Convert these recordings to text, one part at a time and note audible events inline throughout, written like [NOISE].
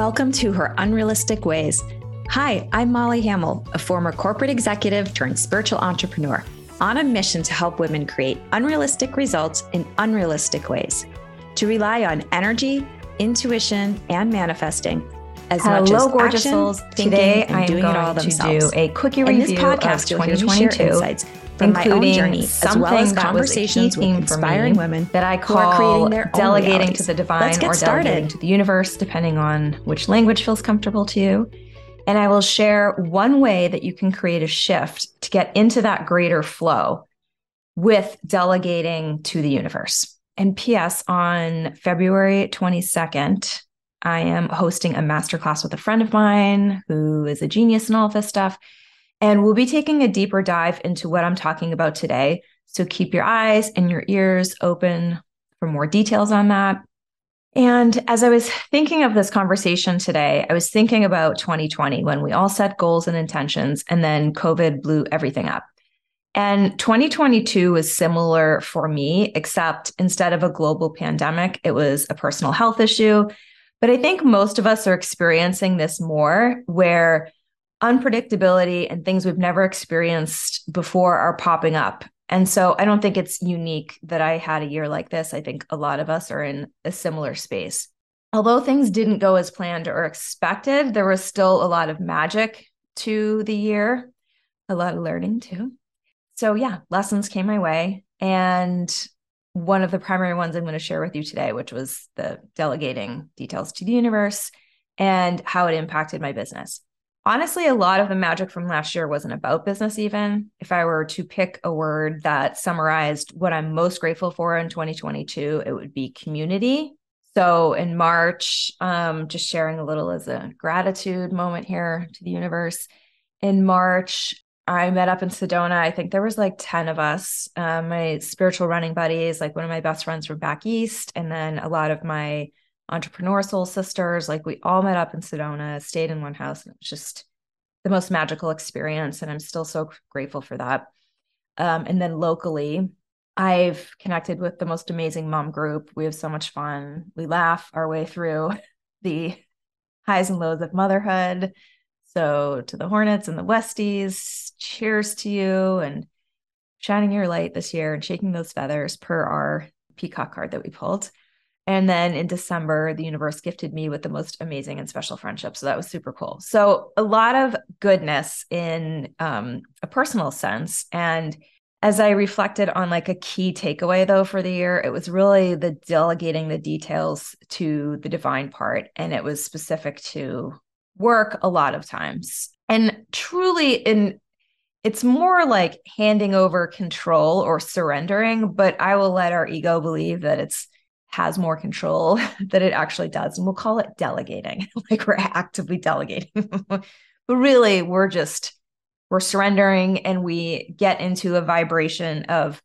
Welcome to Her Unrealistic Ways. Hi, I'm Molly Hamill, a former corporate executive turned spiritual entrepreneur, on a mission to help women create unrealistic results in unrealistic ways, to rely on energy, intuition, and manifesting as Hello, much as gorgeous action, souls. thinking, Today and I am doing going it all to themselves. do a quickie In review this podcast, of you'll hear me share 2022, insights from my own including journey, as well as something that was key conversations with inspiring women that I call creating their own delegating to the divine or delegating to the universe, depending on which language feels comfortable to you. And I will share one way that you can create a shift to get into that greater flow with delegating to the universe. And P.S. on February 22nd, I am hosting a masterclass with a friend of mine who is a genius in all of this stuff. And we'll be taking a deeper dive into what I'm talking about today. So keep your eyes and your ears open for more details on that. And as I was thinking of this conversation today, I was thinking about 2020 when we all set goals and intentions, and then COVID blew everything up. And 2022 was similar for me, except instead of a global pandemic, it was a personal health issue. But I think most of us are experiencing this more where unpredictability and things we've never experienced before are popping up. And so I don't think it's unique that I had a year like this. I think a lot of us are in a similar space. Although things didn't go as planned or expected, there was still a lot of magic to the year, a lot of learning too. So, yeah, lessons came my way. And one of the primary ones I'm going to share with you today, which was the delegating details to the universe and how it impacted my business. Honestly, a lot of the magic from last year wasn't about business, even. If I were to pick a word that summarized what I'm most grateful for in 2022, it would be community. So in March, um, just sharing a little as a gratitude moment here to the universe. In March, I met up in Sedona. I think there was like 10 of us, uh, my spiritual running buddies, like one of my best friends from back east, and then a lot of my entrepreneur soul sisters. Like we all met up in Sedona, stayed in one house, and it was just the most magical experience. And I'm still so grateful for that. Um, and then locally, I've connected with the most amazing mom group. We have so much fun. We laugh our way through [LAUGHS] the highs and lows of motherhood. So to the Hornets and the Westies, cheers to you and shining your light this year and shaking those feathers per our peacock card that we pulled. And then in December, the universe gifted me with the most amazing and special friendship. So that was super cool. So a lot of goodness in um, a personal sense. And as I reflected on like a key takeaway though for the year, it was really the delegating the details to the divine part. And it was specific to work a lot of times. And truly in it's more like handing over control or surrendering, but I will let our ego believe that it's has more control [LAUGHS] than it actually does. And we'll call it delegating, [LAUGHS] like we're actively delegating. [LAUGHS] but really, we're just, we're surrendering and we get into a vibration of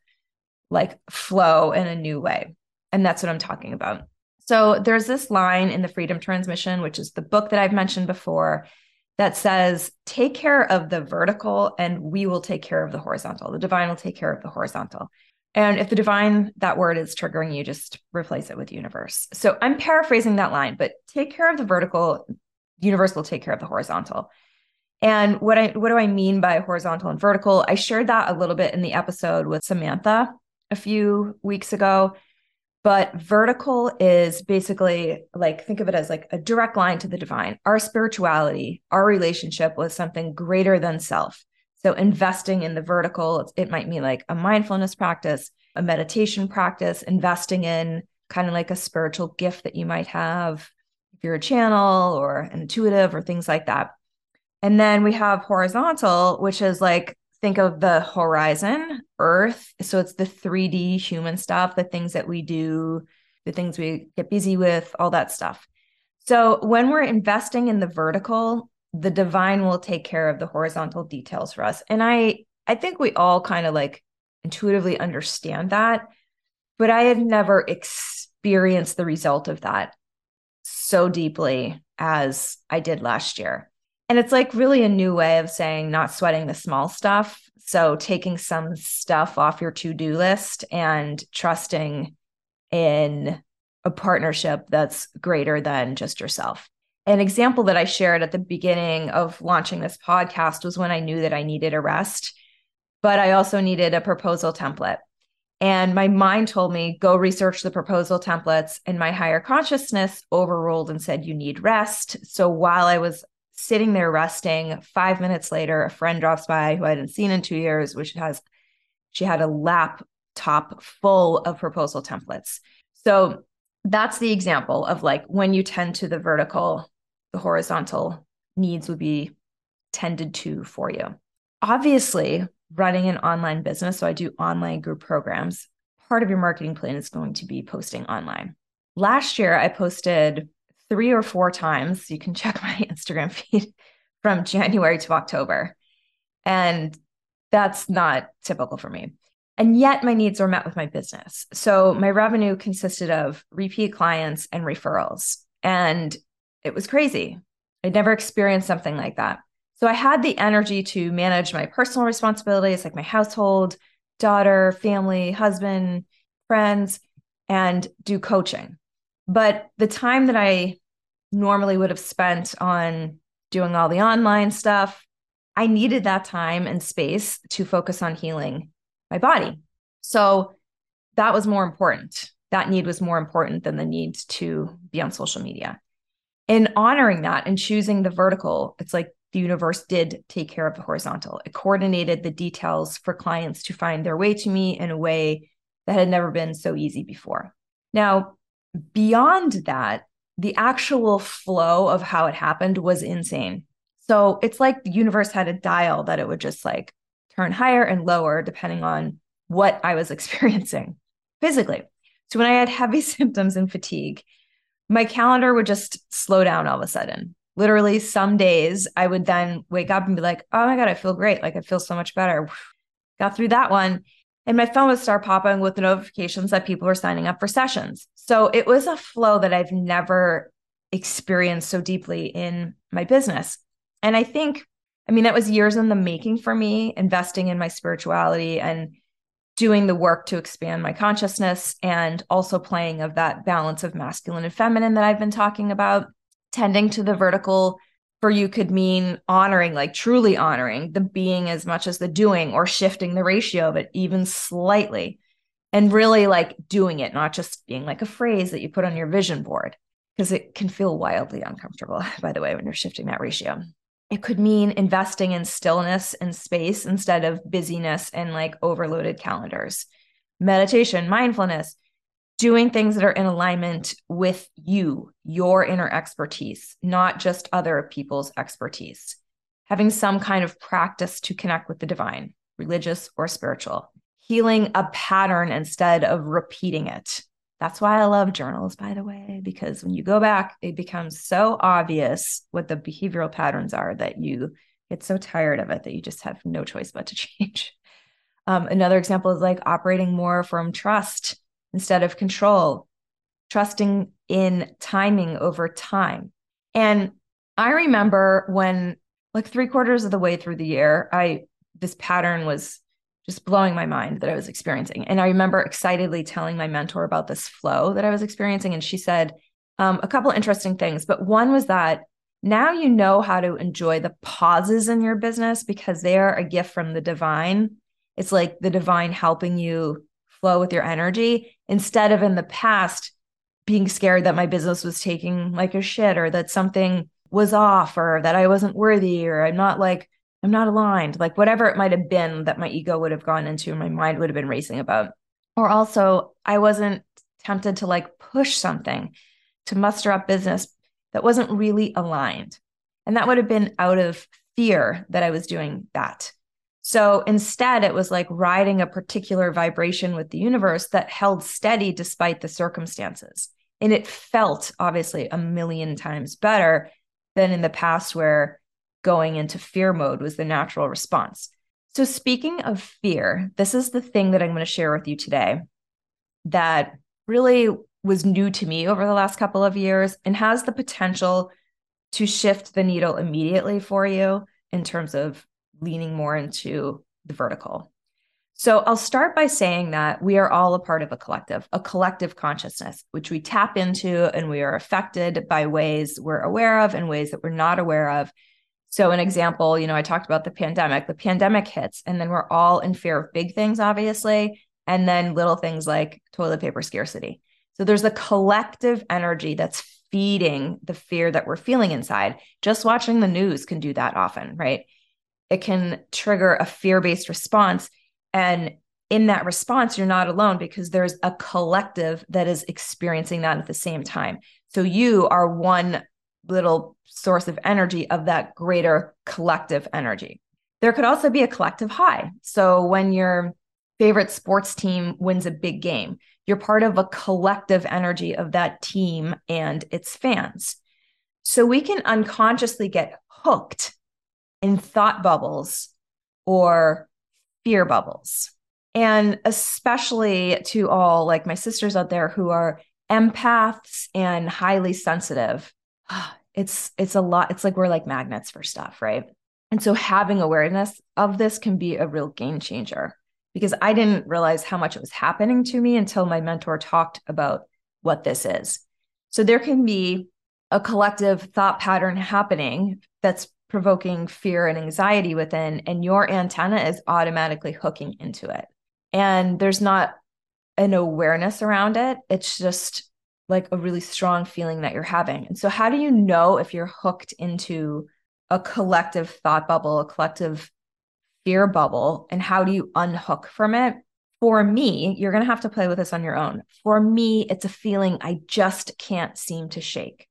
like flow in a new way. And that's what I'm talking about. So there's this line in the Freedom Transmission, which is the book that I've mentioned before, that says, take care of the vertical and we will take care of the horizontal. The divine will take care of the horizontal. And if the divine, that word is triggering you, just replace it with universe. So I'm paraphrasing that line, but take care of the vertical, universe will take care of the horizontal. And what I what do I mean by horizontal and vertical? I shared that a little bit in the episode with Samantha a few weeks ago. But vertical is basically like think of it as like a direct line to the divine. Our spirituality, our relationship with something greater than self. So investing in the vertical, it might mean like a mindfulness practice, a meditation practice, investing in kind of like a spiritual gift that you might have if you're a channel or intuitive or things like that. And then we have horizontal, which is like think of the horizon, earth. So it's the 3D human stuff, the things that we do, the things we get busy with, all that stuff. So when we're investing in the vertical, the divine will take care of the horizontal details for us. And I I think we all kind of like intuitively understand that, but I had never experienced the result of that so deeply as I did last year. And it's like really a new way of saying not sweating the small stuff. So taking some stuff off your to do list and trusting in a partnership that's greater than just yourself. An example that I shared at the beginning of launching this podcast was when I knew that I needed a rest, but I also needed a proposal template. And my mind told me, go research the proposal templates. And my higher consciousness overruled and said, you need rest. So while I was sitting there resting, five minutes later, a friend drops by who I hadn't seen in two years, which has, she had a laptop full of proposal templates. So that's the example of like when you tend to the vertical, the horizontal needs would be tended to for you. Obviously, running an online business, so I do online group programs, part of your marketing plan is going to be posting online. Last year, I posted three or four times. You can [LAUGHS] check my Instagram feed from January to October. And that's not typical for me. And yet my needs were met with my business. So my revenue consisted of repeat clients and referrals. And it was crazy. I'd never experienced something like that. So I had the energy to manage my personal responsibilities, like my household, daughter, family, husband, friends, and do coaching. But the time that I normally would have spent on doing all the online stuff, I needed that time and space to focus on healing my body. So that was more important. That need was more important than the need to be on social media. In honoring that and choosing the vertical, it's like the universe did take care of the horizontal. It coordinated the details for clients to find their way to me in a way that had never been so easy before. Now, beyond that, the actual flow of how it happened was insane. So it's like the universe had a dial that it would just like turn higher and lower depending on what I was [LAUGHS] experiencing physically. So when I had heavy [LAUGHS] symptoms and fatigue, my calendar would just slow down all of a sudden literally some days I would then wake up and be like, oh my God, I feel great. Like I feel so much better. [SIGHS] Got through that one. And my phone would start popping with the notifications that people were signing up for sessions. So it was a flow that I've never experienced so deeply in my business. And I think, I mean, that was years in the making for me, investing in my spirituality and doing the work to expand my consciousness and also playing of that balance of masculine and feminine that I've been talking about tending to the vertical for you could mean honoring, like truly honoring the being as much as the doing, or shifting the ratio of it even slightly, and really like doing it, not just being like a phrase that you put on your vision board, because it can feel wildly uncomfortable, [LAUGHS] by the way, when you're shifting that ratio. It could mean investing in stillness and space instead of busyness and like overloaded calendars. Meditation, mindfulness, doing things that are in alignment with you, your inner expertise, not just other people's expertise. Having some kind of practice to connect with the divine, religious or spiritual. Healing a pattern instead of repeating it. That's why I love journals, by the way, because when you go back, it becomes so obvious what the behavioral patterns are that you get so tired of it that you just have no choice but to [LAUGHS] change. Um, another example is like operating more from trust instead of control, trusting in timing over time. And I remember when, like, three quarters of the way through the year, I, this pattern was just blowing my mind that I was experiencing. And I remember excitedly telling my mentor about this flow that I was experiencing. And she said um, a couple interesting things. But one was that now you know how to enjoy the pauses in your business because they are a gift from the divine. It's like the divine helping you flow with your energy instead of in the past being scared that my business was taking like a shit or that something was off or that I wasn't worthy or I'm not like I'm not aligned like whatever it might have been that my ego would have gone into my mind would have been racing about. Or also I wasn't tempted to like push something to muster up business that wasn't really aligned. And that would have been out of fear that I was doing that. So instead, it was like riding a particular vibration with the universe that held steady despite the circumstances. And it felt obviously a million times better than in the past, where going into fear mode was the natural response. So, speaking of fear, this is the thing that I'm going to share with you today that really was new to me over the last couple of years and has the potential to shift the needle immediately for you in terms of leaning more into the vertical. So I'll start by saying that we are all a part of a collective, a collective consciousness, which we tap into and we are affected by ways we're aware of and ways that we're not aware of. So, an example, you know, I talked about the pandemic. The pandemic hits, and then we're all in fear of big things, obviously, and then little things like toilet paper scarcity. So, there's a collective energy that's feeding the fear that we're feeling inside. Just watching the news can do that often, right? It can trigger a fear based response and in that response, you're not alone because there's a collective that is experiencing that at the same time. So you are one little source of energy of that greater collective energy. There could also be a collective high. So when your favorite sports team wins a big game, you're part of a collective energy of that team and its fans. So we can unconsciously get hooked in thought bubbles or fear bubbles. And especially to all like my sisters out there who are empaths and highly sensitive. [SIGHS] It's it's a lot it's like we're like magnets for stuff, right? And so having awareness of this can be a real game changer because I didn't realize how much it was happening to me until my mentor talked about what this is. So there can be a collective thought pattern happening that's provoking fear and anxiety within, and your antenna is automatically hooking into it. And there's not an awareness around it. It's just like a really strong feeling that you're having. And so, how do you know if you're hooked into a collective thought bubble, a collective fear bubble, and how do you unhook from it? For me, you're going to have to play with this on your own. For me, it's a feeling I just can't seem to shake.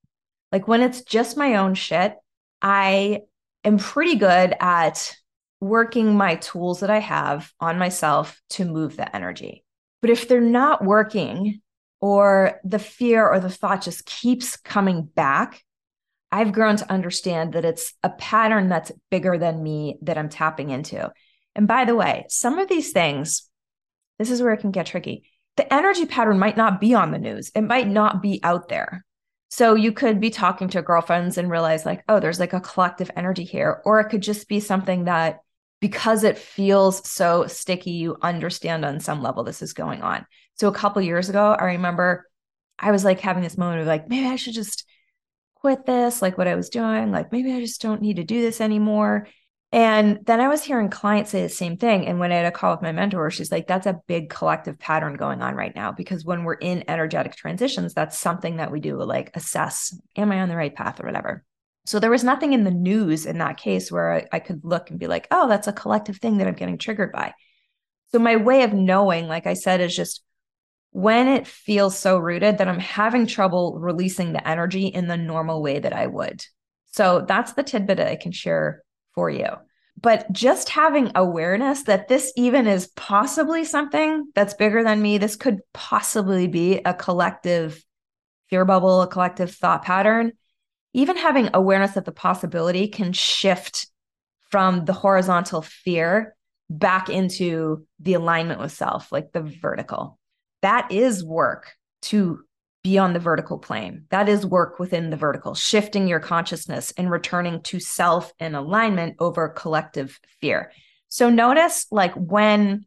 Like when it's just my own shit, I am pretty good at working my tools that I have on myself to move the energy. But if they're not working, or the fear or the thought just keeps coming back, I've grown to understand that it's a pattern that's bigger than me that I'm tapping into. And by the way, some of these things, this is where it can get tricky. The energy pattern might not be on the news, it might not be out there. So you could be talking to girlfriends and realize, like, oh, there's like a collective energy here. Or it could just be something that because it feels so sticky, you understand on some level this is going on. So a couple years ago, I remember I was like having this moment of like, maybe I should just quit this, like what I was doing. Like, maybe I just don't need to do this anymore. And then I was hearing clients say the same thing. And when I had a call with my mentor, she's like, that's a big collective pattern going on right now. Because when we're in energetic transitions, that's something that we do like assess, am I on the right path or whatever? So there was nothing in the news in that case where I, I could look and be like, oh, that's a collective thing that I'm getting triggered by. So my way of knowing, like I said, is just when it feels so rooted that I'm having trouble releasing the energy in the normal way that I would. So that's the tidbit I can share for you. But just having awareness that this even is possibly something that's bigger than me, this could possibly be a collective fear bubble, a collective thought pattern. Even having awareness of the possibility can shift from the horizontal fear back into the alignment with self, like the vertical. That is work to be on the vertical plane. That is work within the vertical, shifting your consciousness and returning to self and alignment over collective fear. So notice like when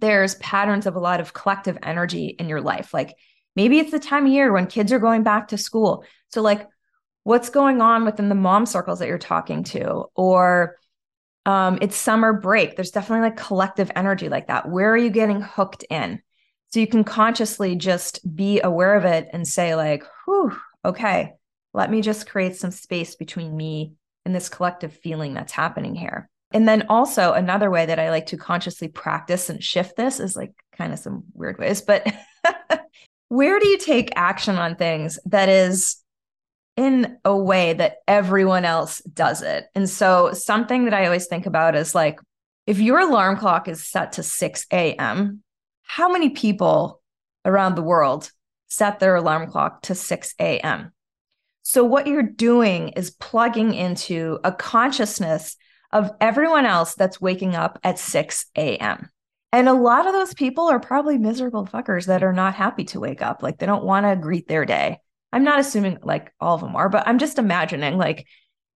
there's patterns of a lot of collective energy in your life, like maybe it's the time of year when kids are going back to school. So like what's going on within the mom circles that you're talking to or um, it's summer break. There's definitely like collective energy like that. Where are you getting hooked in? So you can consciously just be aware of it and say, like, whew, okay, let me just create some space between me and this collective feeling that's happening here. And then also another way that I like to consciously practice and shift this is like kind of some weird ways, but [LAUGHS] where do you take action on things that is in a way that everyone else does it? And so something that I always think about is like if your alarm clock is set to 6 a.m., how many people around the world set their alarm clock to 6 a.m.? So, what you're doing is plugging into a consciousness of everyone else that's waking up at 6 a.m. And a lot of those people are probably miserable fuckers that are not happy to wake up. Like they don't want to greet their day. I'm not assuming like all of them are, but I'm just imagining like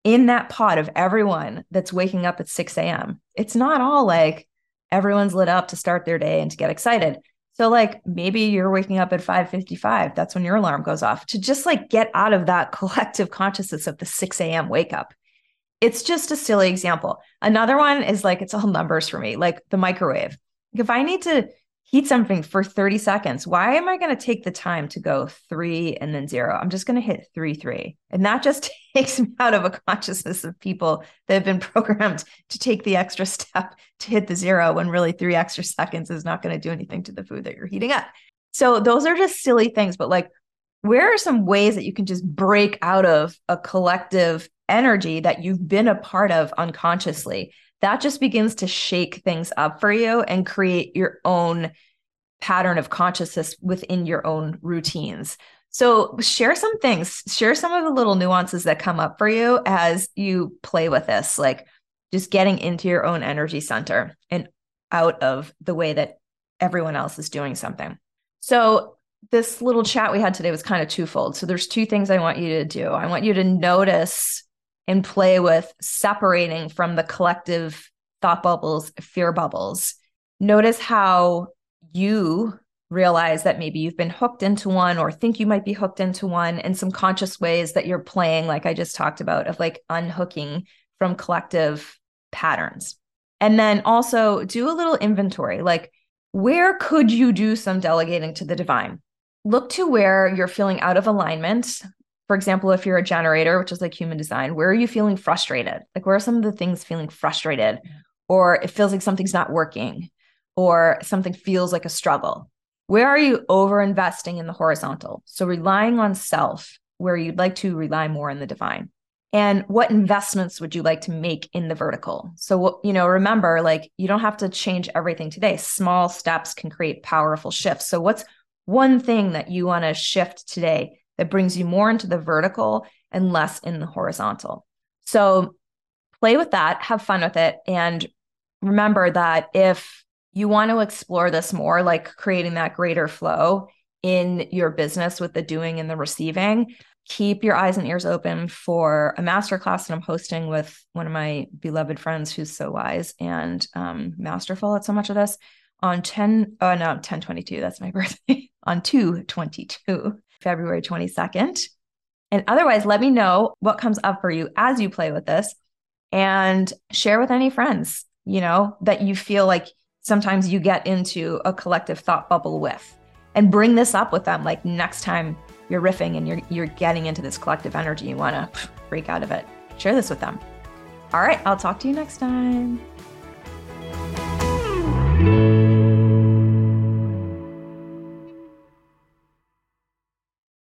in that pot of everyone that's waking up at 6 a.m., it's not all like everyone's lit up to start their day and to get excited. So like maybe you're waking up at 5:55. That's when your alarm goes off to just like get out of that [LAUGHS] collective consciousness of the 6 a.m. wake up. It's just a silly example. Another one is like it's all numbers for me, like the microwave. If I need to heat something for 30 seconds. Why am I going to take the time to go three and then zero? I'm just going to hit three, three. And that just [LAUGHS] takes me out of a consciousness of people that have been programmed to take the extra step to hit the zero when really three extra seconds is not going to do anything to the food that you're heating up. So those are just silly things. But like, where are some ways that you can just break out of a collective energy that you've been a part of unconsciously that just begins to shake things up for you and create your own pattern of consciousness within your own routines. So, share some things, share some of the little nuances that come up for you as you play with this, like just getting into your own energy center and out of the way that everyone else is doing something. So, this little chat we had today was kind of twofold. So, there's two things I want you to do. I want you to notice and play with separating from the collective thought bubbles, fear bubbles. Notice how you realize that maybe you've been hooked into one or think you might be hooked into one in some conscious ways that you're playing, like I just talked about, of like unhooking from collective patterns. And then also do a little inventory like, where could you do some delegating to the divine? Look to where you're feeling out of alignment for example, if you're a generator, which is like human design, where are you feeling frustrated? Like, where are some of the things feeling frustrated? Or it feels like something's not working, or something feels like a struggle. Where are you over investing in the horizontal? So, relying on self, where you'd like to rely more in the divine. And what investments would you like to make in the vertical? So, you know, remember, like, you don't have to change everything today. Small steps can create powerful shifts. So, what's one thing that you want to shift today that brings you more into the vertical and less in the horizontal. So play with that, have fun with it. And remember that if you want to explore this more, like creating that greater flow in your business with the doing and the receiving, keep your eyes and ears open for a masterclass that I'm hosting with one of my beloved friends who's so wise and um, masterful at so much of this on 10 oh no 1022 that's my [LAUGHS] birthday on 222 February 22nd. And otherwise, let me know what comes up for you as you play with this and share with any friends, you know, that you feel like sometimes you get into a collective thought bubble with and bring this up with them like next time you're riffing and you're you're getting into this collective energy you want to break out of it share this with them. All right i'll talk to you next time